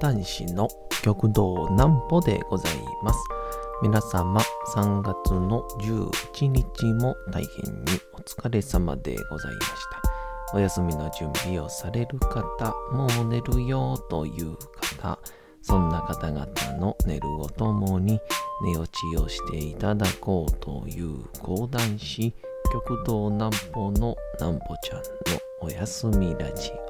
講談師の極道南歩でございます。皆様、3月の11日も大変にお疲れ様でございました。お休みの準備をされる方、もう寝るよという方、そんな方々の寝るをともに寝落ちをしていただこうという講談師、極道南歩の南歩ちゃんのおやすみラジオ。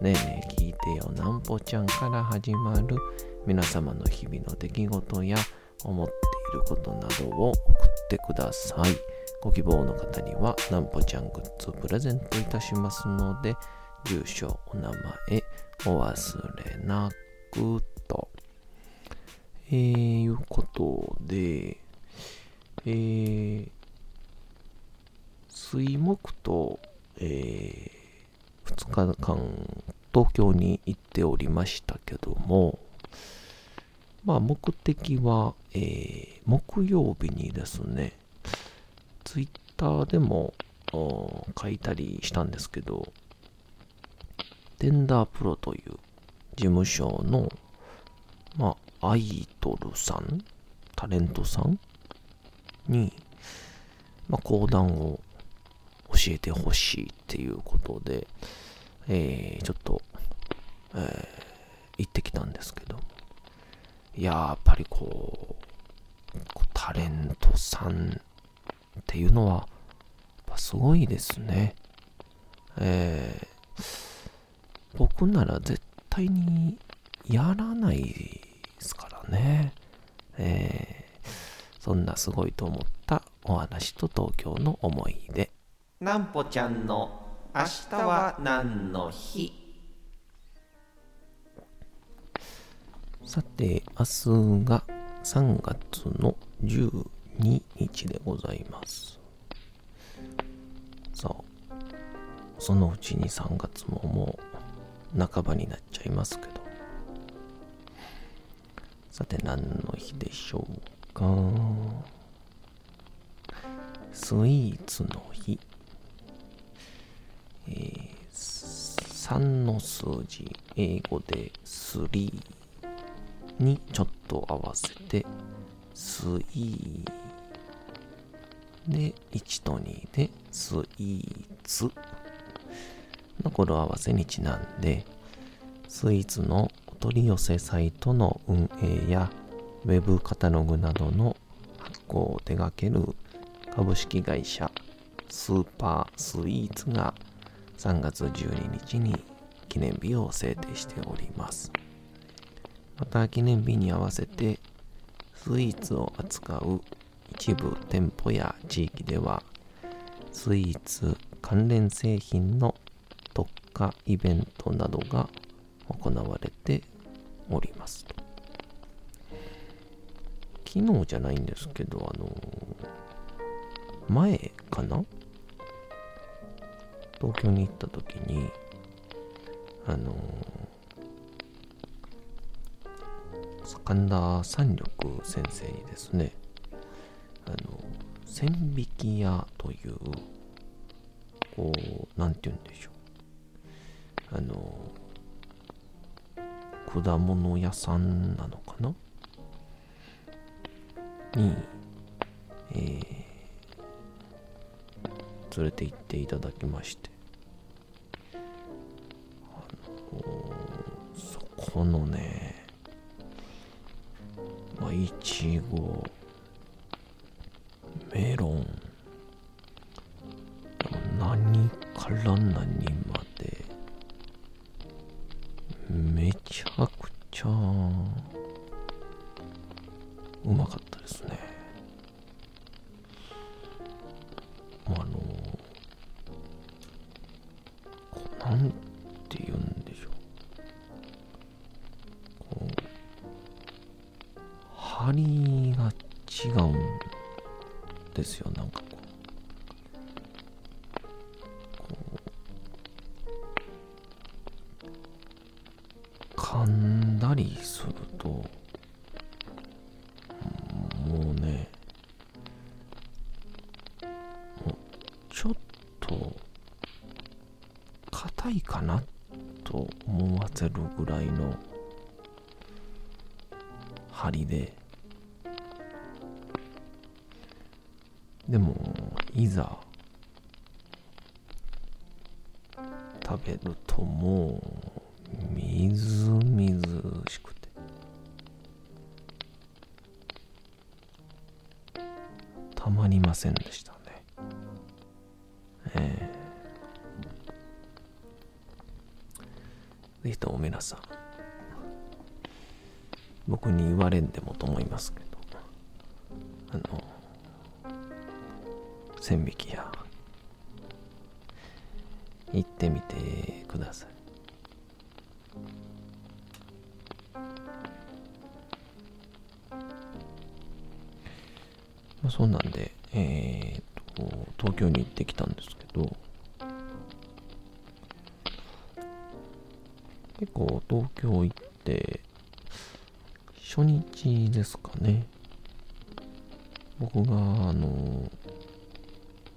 ねえねえ聞いてよなんぽちゃんから始まる皆様の日々の出来事や思っていることなどを送ってください。ご希望の方にはなんぽちゃんグッズをプレゼントいたしますので、住所、お名前、お忘れなくと。えー、いうことで、えー、水木と、えー、2日間東京に行っておりましたけども、まあ目的は、えー、木曜日にですね、ツイッターでも書いたりしたんですけど、テンダープロという事務所の、まあ、アイドルさん、タレントさんに、まあ、講談をえてほしいっていうことで、えー、ちょっと、えー、行ってきたんですけど、いやっぱりこう、タレントさんっていうのは、すごいですね。えー、僕なら絶対にやらないですからね。えー、そんなすごいと思ったお話と東京の思い出。なんぽちゃんの明日は何の日？さて、明日が3月の12日でございます。さあ、そのうちに3月ももう半ばになっちゃいますけど。さて、何の日でしょうか？スイーツの日。えー、3の数字、英語で3にちょっと合わせて、スイーで、1と2で、スイーツの語呂合わせにちなんで、スイーツのお取り寄せサイトの運営や、ウェブカタログなどの発行を手掛ける株式会社スーパースイーツが3月12日に記念日を制定しております。また記念日に合わせてスイーツを扱う一部店舗や地域ではスイーツ関連製品の特化イベントなどが行われております。昨日じゃないんですけど、あの前かな？東京に行った時に、あの神田三緑先生にですね、あの、千匹屋という、こう、なんて言うんでしょう。あの、果物屋さんなのかな？に、えー、連れて行っていただきまして、このね、まあ、いちご、メロン、何から何と硬いかなと思わせるぐらいの針で。でもいざ食べるともうみずみずしくて。たまりませんでした。さ。僕に言われんでもと思いますけど。あの線引き屋。行ってみてください。そうなんでえー、っと東京に行ってきたんですけど。結構東京行って初日ですかね。僕があの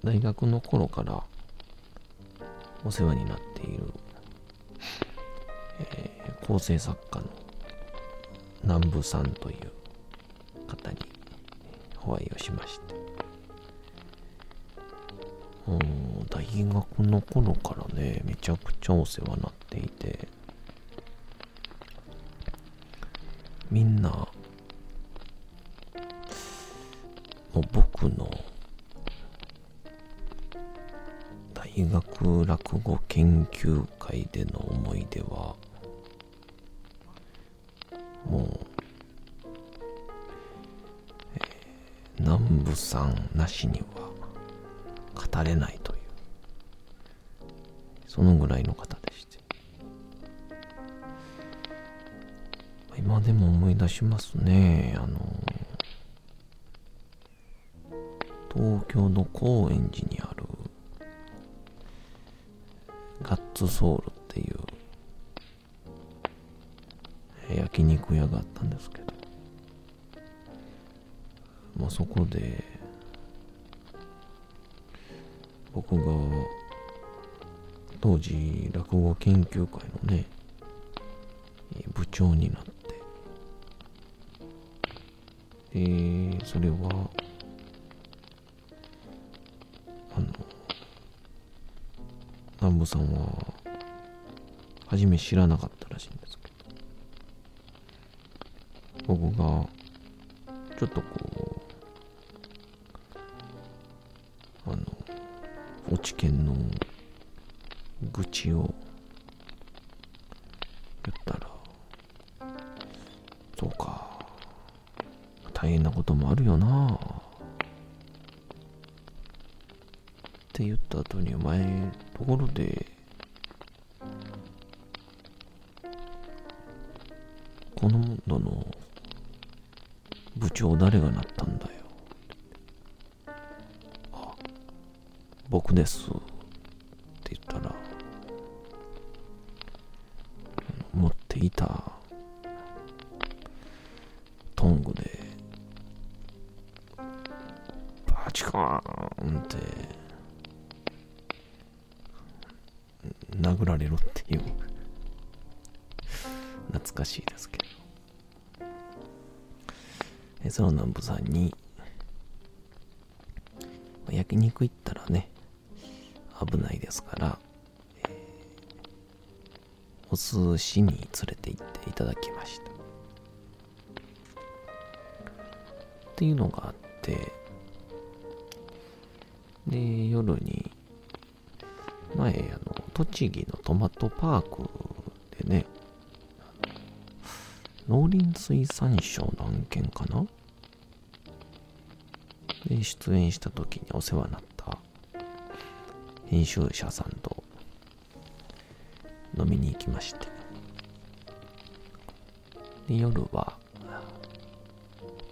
大学の頃からお世話になっている、えー、構成作家の南部さんという方にお会いをしまして。大学の頃からねめちゃくちゃお世話になっていて。みんなもう僕の大学落語研究会での思い出はもう、えー、南部さんなしには語れないというそのぐらいの方でも思い出しますね。あの東京の高円寺にあるガッツソウルっていう焼肉屋があったんですけどまあそこで僕が当時落語研究会のね部長になってでそれはあの南部さんは初め知らなかったらしいんですけど。僕がちょっとこうあの落ち研の愚痴をこともあるよな。って言った後にお前ところでこの度の部長誰がなったんだよ。あ僕です。その南部さんにまあ焼肉行ったらね危ないですから、お寿司に連れて行っていただきました。っていうのがあってで夜に前あの栃木のトマトパークでね農林水産省の案件かな？で出演した時にお世話になった編集者さんと飲みに行きまして。で夜は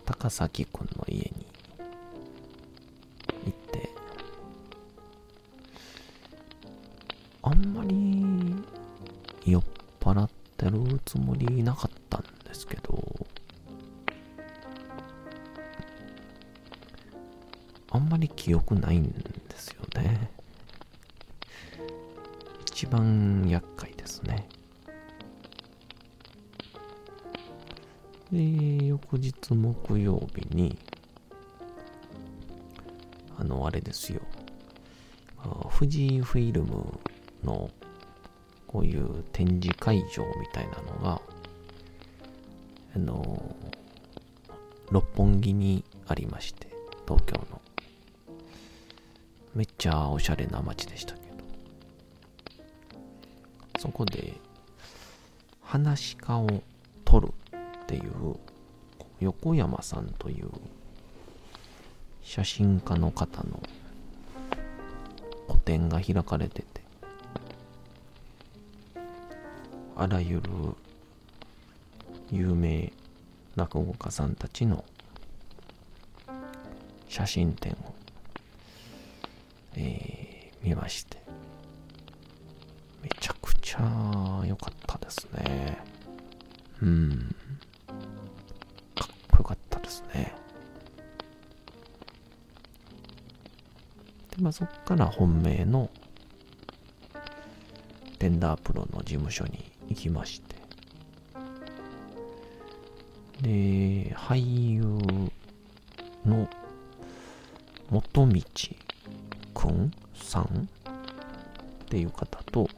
高崎くんの家に行って、あんまりまり記憶ないんですよね。一番厄介ですね。で、翌日木曜日に、あの、あれですよ。富士フィルムのこういう展示会場みたいなのが、あの、六本木にありまして、東京の。めっちゃおしゃれな街でしたけど。そこで、話し家を撮るっていう横山さんという写真家の方の個展が開かれててあらゆる有名落語家さんたちの写真展を、えー見まして。めちゃくちゃ良かったですね。うん。かっこよかったですね。で、まあそっから本命のテンダープロの事務所に行きまして、で、俳優の元道さんっていう方と、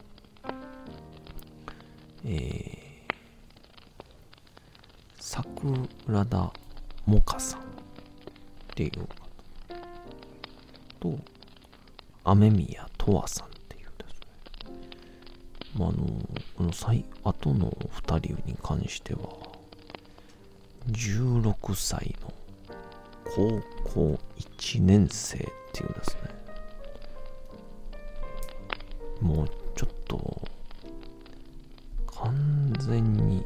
えー桜田もかさんっていう方と、雨宮とわさんっていうですね。まあ、あの、この最後の二人に関しては、16歳の高校1年生っていうですね。もうちょっと、完全に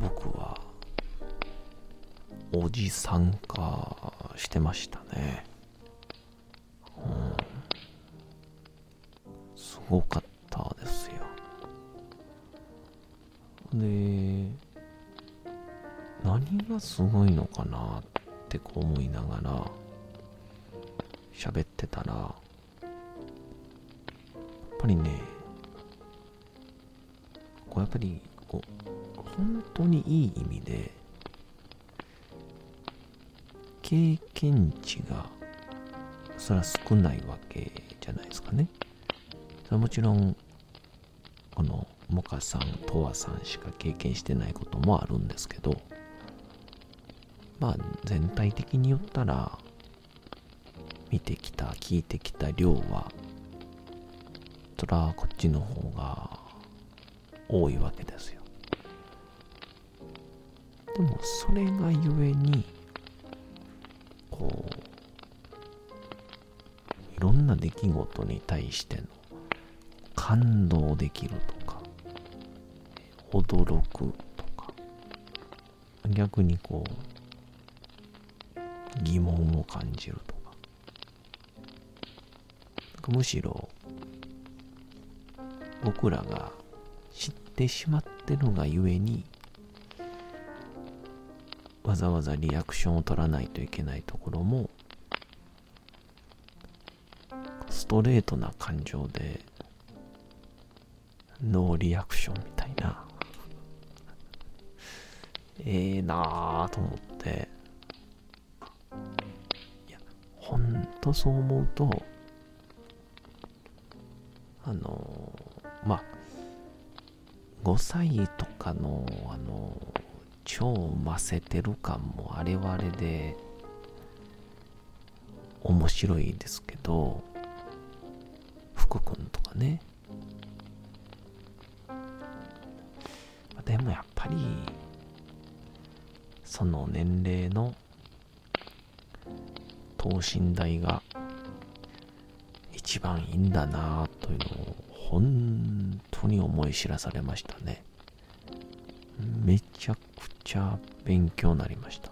僕はおじさん化してましたね。うん、すごかったですよ。で、何がすごいのかなってこう思いながら喋ってたら、ぱりね、こうやっぱりこう本当にいい意味で経験値がそれは少ないわけじゃないですかね。それはもちろんこのモカさん、トワさんしか経験してないこともあるんですけどまあ全体的に言ったら見てきた、聞いてきた量はそらこっちの方が多いわけですよ。でもそれがゆえにこういろんな出来事に対しての感動できるとか驚くとか逆にこう疑問を感じるとかむしろ僕らが知ってしまってるがゆえにわざわざリアクションを取らないといけないところもストレートな感情でノーリアクションみたいなええなぁと思っていやほんとそう思うとあのまあ5歳とかのあの超ませてる感もあれはあれで面白いですけど福君とかね。でもやっぱりその年齢の等身大が一番いいんだなというのを本当に思い知らされましたねめちゃくちゃ勉強になりました。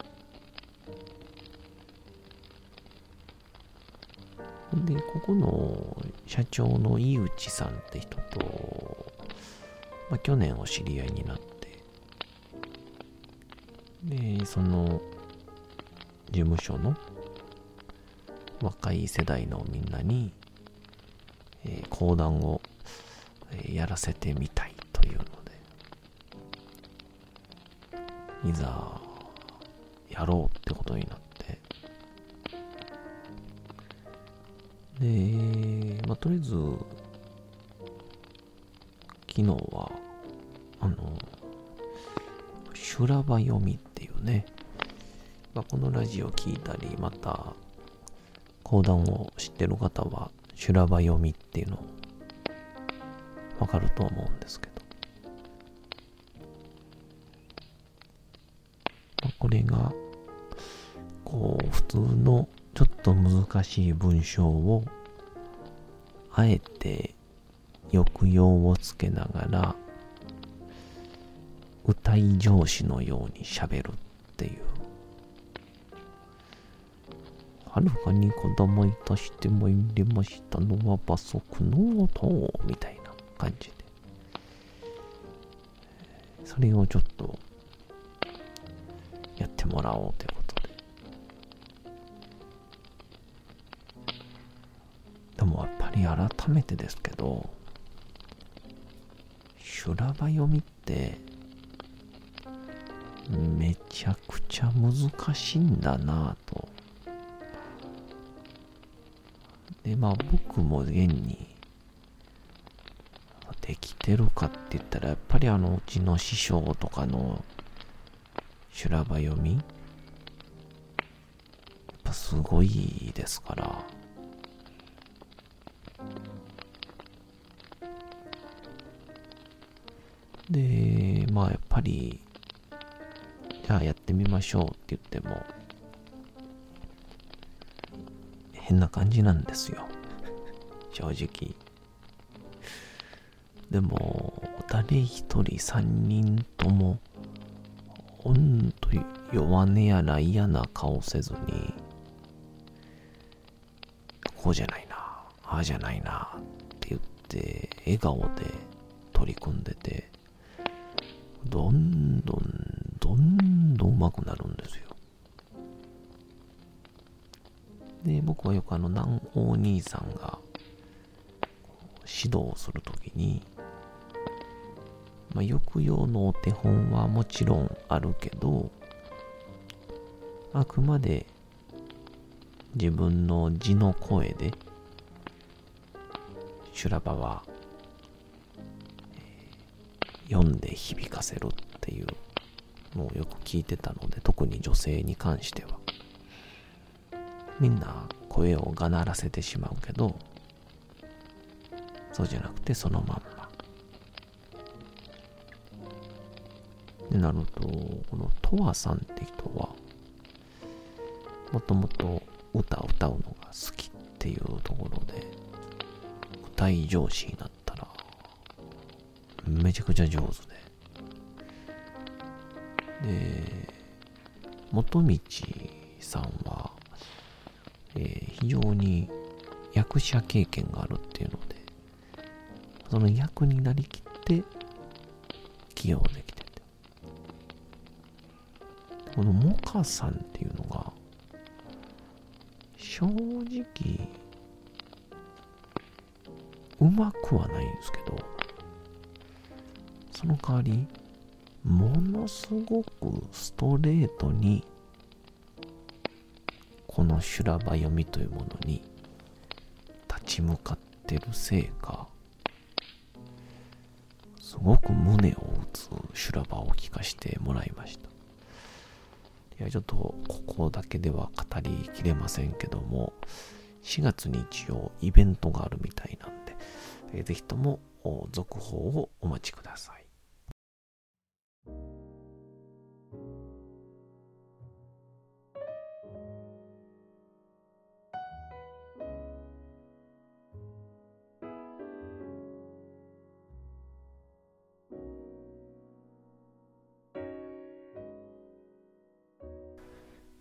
で、ここの社長の井内さんって人と、まあ、去年お知り合いになって、で、その事務所の若い世代のみんなに、えー、講談を、やらせてみたいというので、いざやろうってことになって、で、まあ、とりあえず、昨日は、あの、修羅場読みっていうね、まあ、このラジオ聞いたり、また、講談を知ってる方は、修羅場読みっていうのをわかると思うんですけど。まあ、これが、こう、普通のちょっと難しい文章を、あえて抑揚をつけながら、歌い上司のように喋るっていうはるかに子供いたしても入れましたのは馬足の音みたいな感じで。それをちょっとやってもらおうということで。でもやっぱり改めてですけど、修羅場読みってめちゃくちゃ難しいんだなぁとで、まあ僕も現にできてるかって言ったら、やっぱりあの、うちの師匠とかの修羅場読み、やっぱすごいですから、で、まあやっぱり、じゃあやってみましょうって言っても、変な感じなんですよ。正直。でも、誰一人三人とも、ほんと弱音やら嫌な顔せずに、こうじゃないな、ああじゃないなって言って、笑顔で取り組んでて、どんどん、どんどん上手くなるんですよ。で、僕はよくあの、南王兄さんが指導するときに、まあ、抑揚のお手本はもちろんあるけど、あくまで自分の字の声で、修羅場は、えー、読んで響かせるっていうのをよく聞いてたので、特に女性に関しては。みんな声をがならせてしまうけど、そうじゃなくてそのまんま。でなると、このトワさんって人は、もともと歌を歌うのが好きっていうところで、歌い上司になったら、めちゃくちゃ上手で。で、元道さんは、えー、非常に役者経験があるっていうので、その役になりきって起用で。このモカさんっていうのが、正直、うまくはないんですけど、その代わり、ものすごくストレートにこの修羅場読みというものに立ち向かってるせいか、すごく胸を打つ修羅場を聞かせてもらいました。いや、ちょっとここだけでは語りきれませんけども、4月に一応イベントがあるみたいなんで、えー、ぜひとも続報をお待ちください。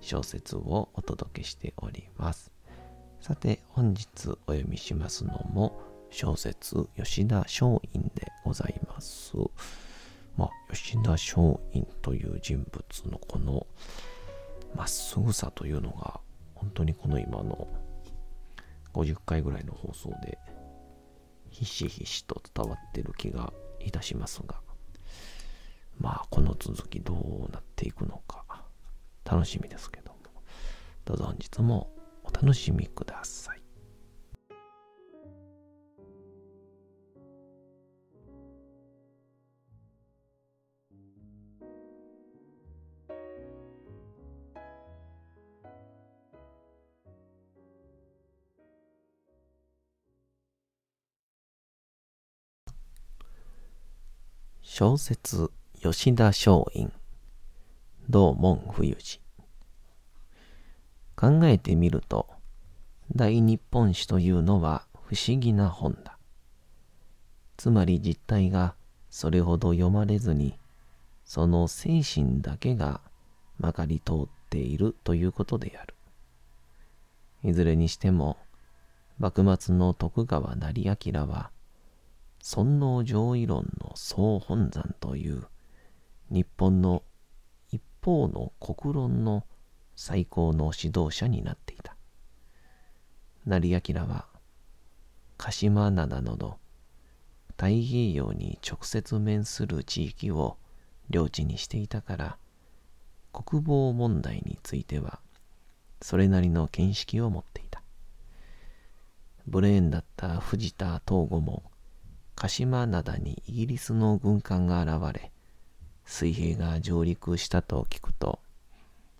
小説をお届けしております。さて、本日お読みしますのも、小説吉田松陰でございます。まあ、吉田松陰という人物のこのまっすぐさというのが、本当にこの今の50回ぐらいの放送で、ひしひしと伝わってる気がいたしますが、まあ、この続きどうなっていくのか、楽しみですけども、どうぞ本日もお楽しみください。小説吉田松陰。道門冬治考えてみると大日本史というのは不思議な本だ。つまり実体がそれほど読まれずにその精神だけがまかり通っているということである。いずれにしても幕末の徳川成明は尊王攘夷論の総本山という日本の一方の国論の最高の指導者になっていた。成明は鹿島灘など太平洋に直接面する地域を領地にしていたから国防問題についてはそれなりの見識を持っていた。ブレーンだった藤田東郷も鹿島灘にイギリスの軍艦が現れ、水兵が上陸したと聞くと、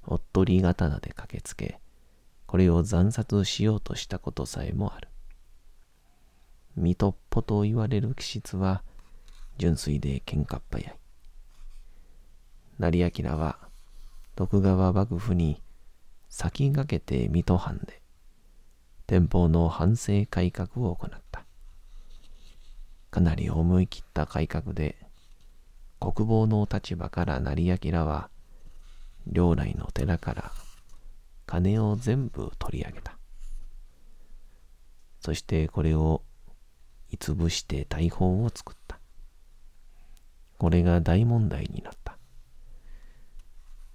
おっとり刀で駆けつけ、これを惨殺しようとしたことさえもある。水戸っぽと言われる気質は、純粋で喧嘩っ早い。成明は、徳川幕府に先駆けて水戸藩で、天保の反省改革を行った。かなり思い切った改革で、国防の立場から成明は、領内の寺から金を全部取り上げた。そしてこれをいつぶして大砲を作った。これが大問題になった。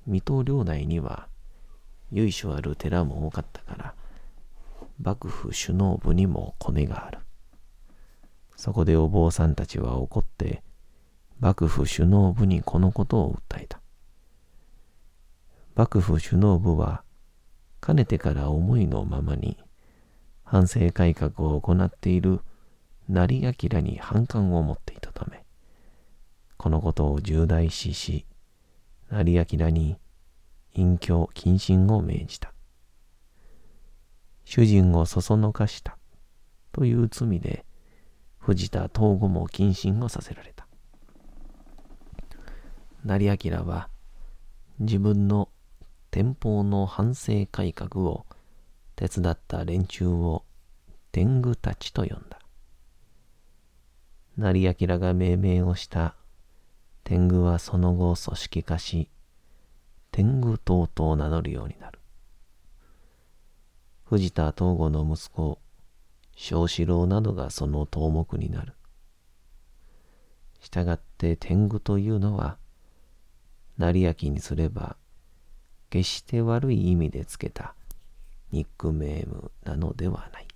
水戸領内には由緒ある寺も多かったから、幕府首脳部にもコネがある。そこでお坊さんたちは怒って、幕府首脳部にこのことを訴えた。幕府首脳部は、かねてから思いのままに、反省改革を行っている成明に反感を持っていたため、このことを重大視し、成明に隠居謹慎を命じた。主人をそそのかしたという罪で、藤田東郷も謹慎をさせられた。成明は自分の天保の反省改革を手伝った連中を天狗たちと呼んだ。成明が命名をした天狗はその後組織化し、天狗党と名乗るようになる。藤田東郷の息子、小四郎などがその頭目になる。したがって天狗というのは、成明にすれば、決して悪い意味でつけたニックネームなのではない。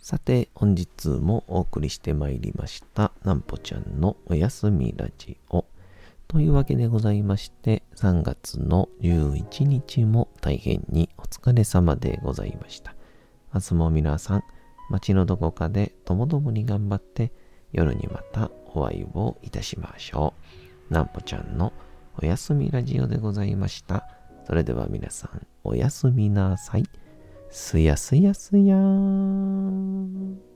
さて、本日もお送りしてまいりました、なんぽちゃんのおやすみラジオ。というわけでございまして、3月の11日も大変にお疲れ様でございました。明日も皆さん、街のどこかでともどもに頑張って、夜にまたお会いをいたしましょう。なんぽちゃんのおやすみラジオでございました。それでは皆さん、おやすみなさい。すやすやすやーん。